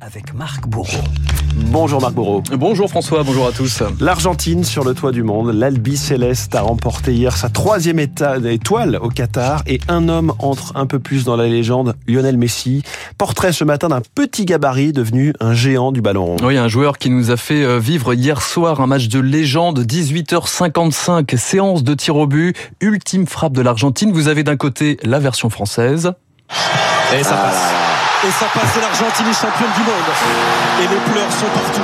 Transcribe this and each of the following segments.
avec Marc Bourreau. Bonjour Marc Bourreau. Bonjour François, bonjour à tous. L'Argentine sur le toit du monde, l'Albi Céleste a remporté hier sa troisième étoile au Qatar et un homme entre un peu plus dans la légende, Lionel Messi. Portrait ce matin d'un petit gabarit devenu un géant du ballon rond. Oui, un joueur qui nous a fait euh, vivre hier soir un match de légende, 18h55, séance de tir au but, ultime frappe de l'Argentine. Vous avez d'un côté la version française. Et ça passe. Et ça passe, et l'Argentine est championne du monde. Et les pleurs sont partout.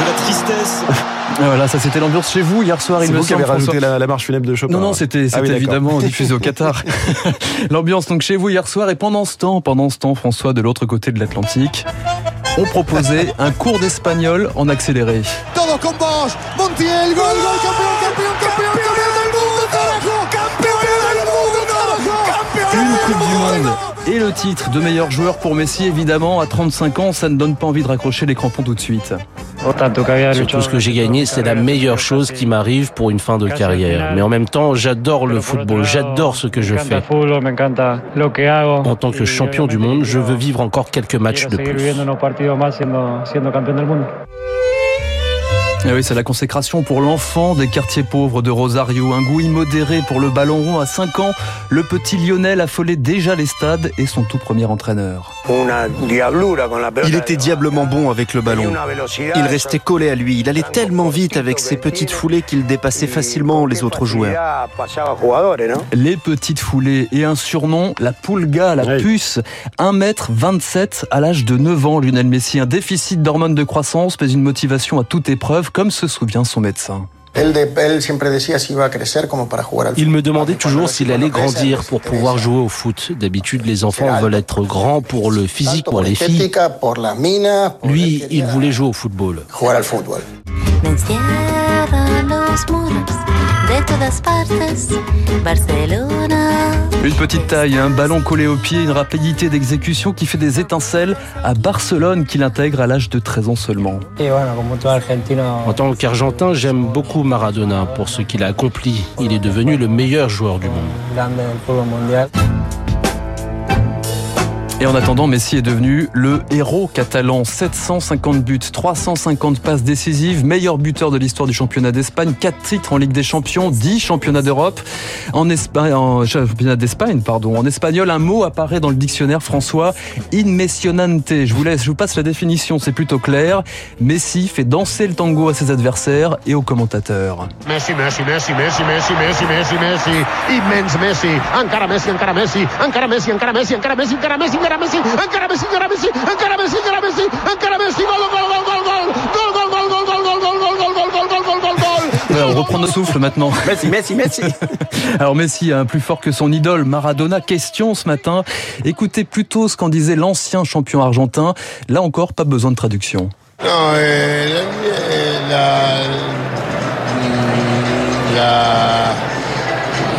De la tristesse. Voilà, ça c'était l'ambiance chez vous hier soir. C'est il me vous qui avez rajouté la, la marche funèbre de Chopin. Non, non, c'était Ah oui, évidemment diffusé au Qatar. L'ambiance donc chez vous hier soir et pendant ce temps, pendant ce temps, François, de l'autre côté de l'Atlantique, on proposait un cours d'espagnol en accéléré. Todo con Bosch. Montiel, gol, gol, campeón, campeón, campeón, campeón et le titre de meilleur joueur pour Messi, évidemment, à 35 ans, ça ne donne pas envie de raccrocher les crampons tout de suite. Surtout ce que j'ai gagné, c'est la meilleure chose qui m'arrive pour une fin de carrière. Mais en même temps, j'adore le football, j'adore ce que je fais. En tant que champion du monde, je veux vivre encore quelques matchs de plus. Ah oui, c'est la consécration pour l'enfant des quartiers pauvres de Rosario. Un goût immodéré pour le ballon rond à 5 ans. Le petit Lionel affolait déjà les stades et son tout premier entraîneur. Il était diablement bon avec le ballon. Il restait collé à lui. Il allait tellement vite avec ses petites foulées qu'il dépassait facilement les autres joueurs. Les petites foulées et un surnom, la Pulga, la Oui. puce. 1m27 à l'âge de 9 ans, Lionel Messi. Un déficit d'hormones de croissance, mais une motivation à toute épreuve, comme se souvient son médecin. Il me demandait toujours s'il allait grandir pour pouvoir jouer au foot. D'habitude, les enfants veulent être grands pour le physique, pour les filles. Lui, il voulait jouer au football. De todas partes. Barcelona. Une petite taille, un ballon collé au pied, une rapidité d'exécution qui fait des étincelles à Barcelone qu'il intègre à l'âge de 13 ans seulement. En tant qu'Argentin, j'aime beaucoup Maradona pour ce qu'il a accompli. Il est devenu le meilleur joueur du monde. Et en attendant, Messi est devenu le héros catalan. 750 buts, 350 passes décisives, meilleur buteur de l'histoire du championnat d'Espagne, 4 titres en Ligue des Champions, 10 championnats d'Europe. En, en championnat d'Espagne, pardon. En espagnol, un mot apparaît dans le dictionnaire François, inmesionante. Je vous laisse, je vous passe la définition, c'est plutôt clair. Messi fait danser le tango à ses adversaires et aux commentateurs. Messi, Messi, Messi, Messi, Messi, Messi, Messi, Messi, immens Messi, encara Messi, encara Messi, encara Messi, encara Messi, encara Messi, encara Messi, encara Messi, encara Messi, encara Messi, encara Messi, encara Messi, encara Messi, gol, gol, gol, gol, gol, gol, gol, gol, gol, gol, gol, gol, gol, gol, gol, gol, gol, gol, gol. On reprend nos souffles maintenant. Messi, Messi, Messi. Alors Messi, un plus fort que son idole Maradona. Question ce matin. Écoutez plutôt ce qu'en disait l'ancien champion argentin. Là encore, pas besoin de traduction. No, eh, la, la, la,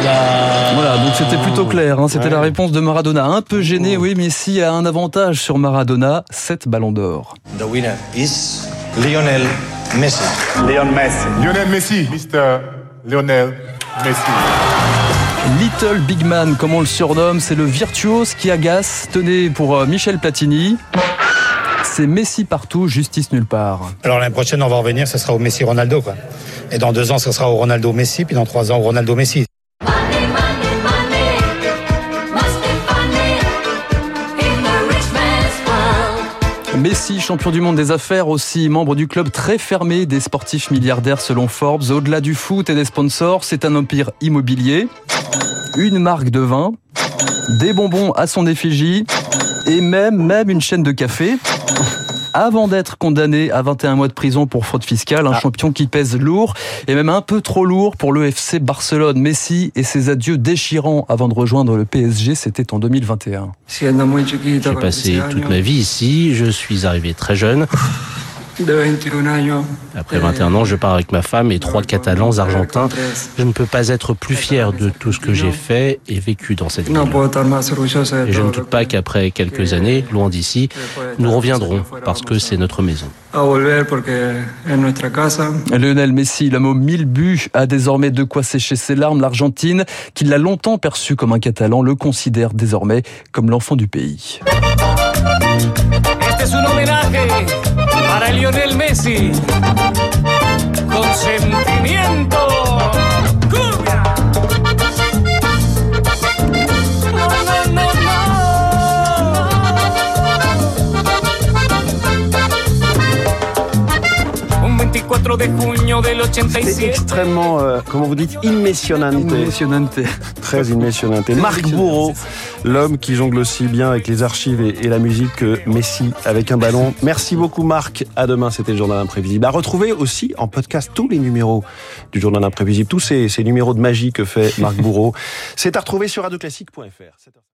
Voilà, donc c'était plutôt clair. hein. C'était Ouais. la réponse de Maradona. Un peu gêné, oui, Messi a un avantage sur Maradona, 7 ballons d'or. The winner is Lionel Messi. Lionel Messi, Mr. Lionel Messi. Little Big Man, comme on le surnomme, c'est le virtuose qui agace. Tenez pour euh, Michel Platini. C'est Messi partout, justice nulle part. Alors l'année prochaine, on va revenir, ce sera au Messi Ronaldo. Quoi. Et dans deux ans, ce sera au Ronaldo Messi, puis dans trois ans, au Ronaldo Messi. Champion du monde des affaires aussi, membre du club très fermé des sportifs milliardaires selon Forbes. Au-delà du foot et des sponsors, c'est un empire immobilier, une marque de vin, des bonbons à son effigie et même une chaîne de café. Avant d'être condamné à 21 mois de prison pour fraude fiscale, un champion qui pèse lourd et même un peu trop lourd pour le FC Barcelone. Messi et ses adieux déchirants avant de rejoindre le PSG, c'était en 2021. J'ai passé toute ma vie ici, je suis arrivé très jeune. Après 21 ans, je pars avec ma femme et trois Catalans argentins. Je ne peux pas être plus fier de tout ce que j'ai fait et vécu dans cette ville. Et je ne doute pas qu'après quelques années, loin d'ici, nous reviendrons parce que c'est notre maison. Lionel Messi, l'homme aux 1000 buts, a désormais de quoi sécher ses larmes. L'Argentine, qui l'a longtemps perçu comme un Catalan, le considère désormais comme l'enfant du pays. Lionel Messi. Con sentimiento. Un 24 de junio del C'est 87. extrêmement, euh, comment vous dites. Immesionante. Très immesionante. Marc Bourreau, l'homme qui jongle aussi bien avec les archives et, et la musique que Messi avec un ballon. Merci beaucoup Marc. À demain, c'était le Journal Imprévisible. À retrouver aussi en podcast tous les numéros du Journal Imprévisible, tous ces, ces numéros de magie que fait Marc Bourreau. C'est à retrouver sur radioclassique.fr.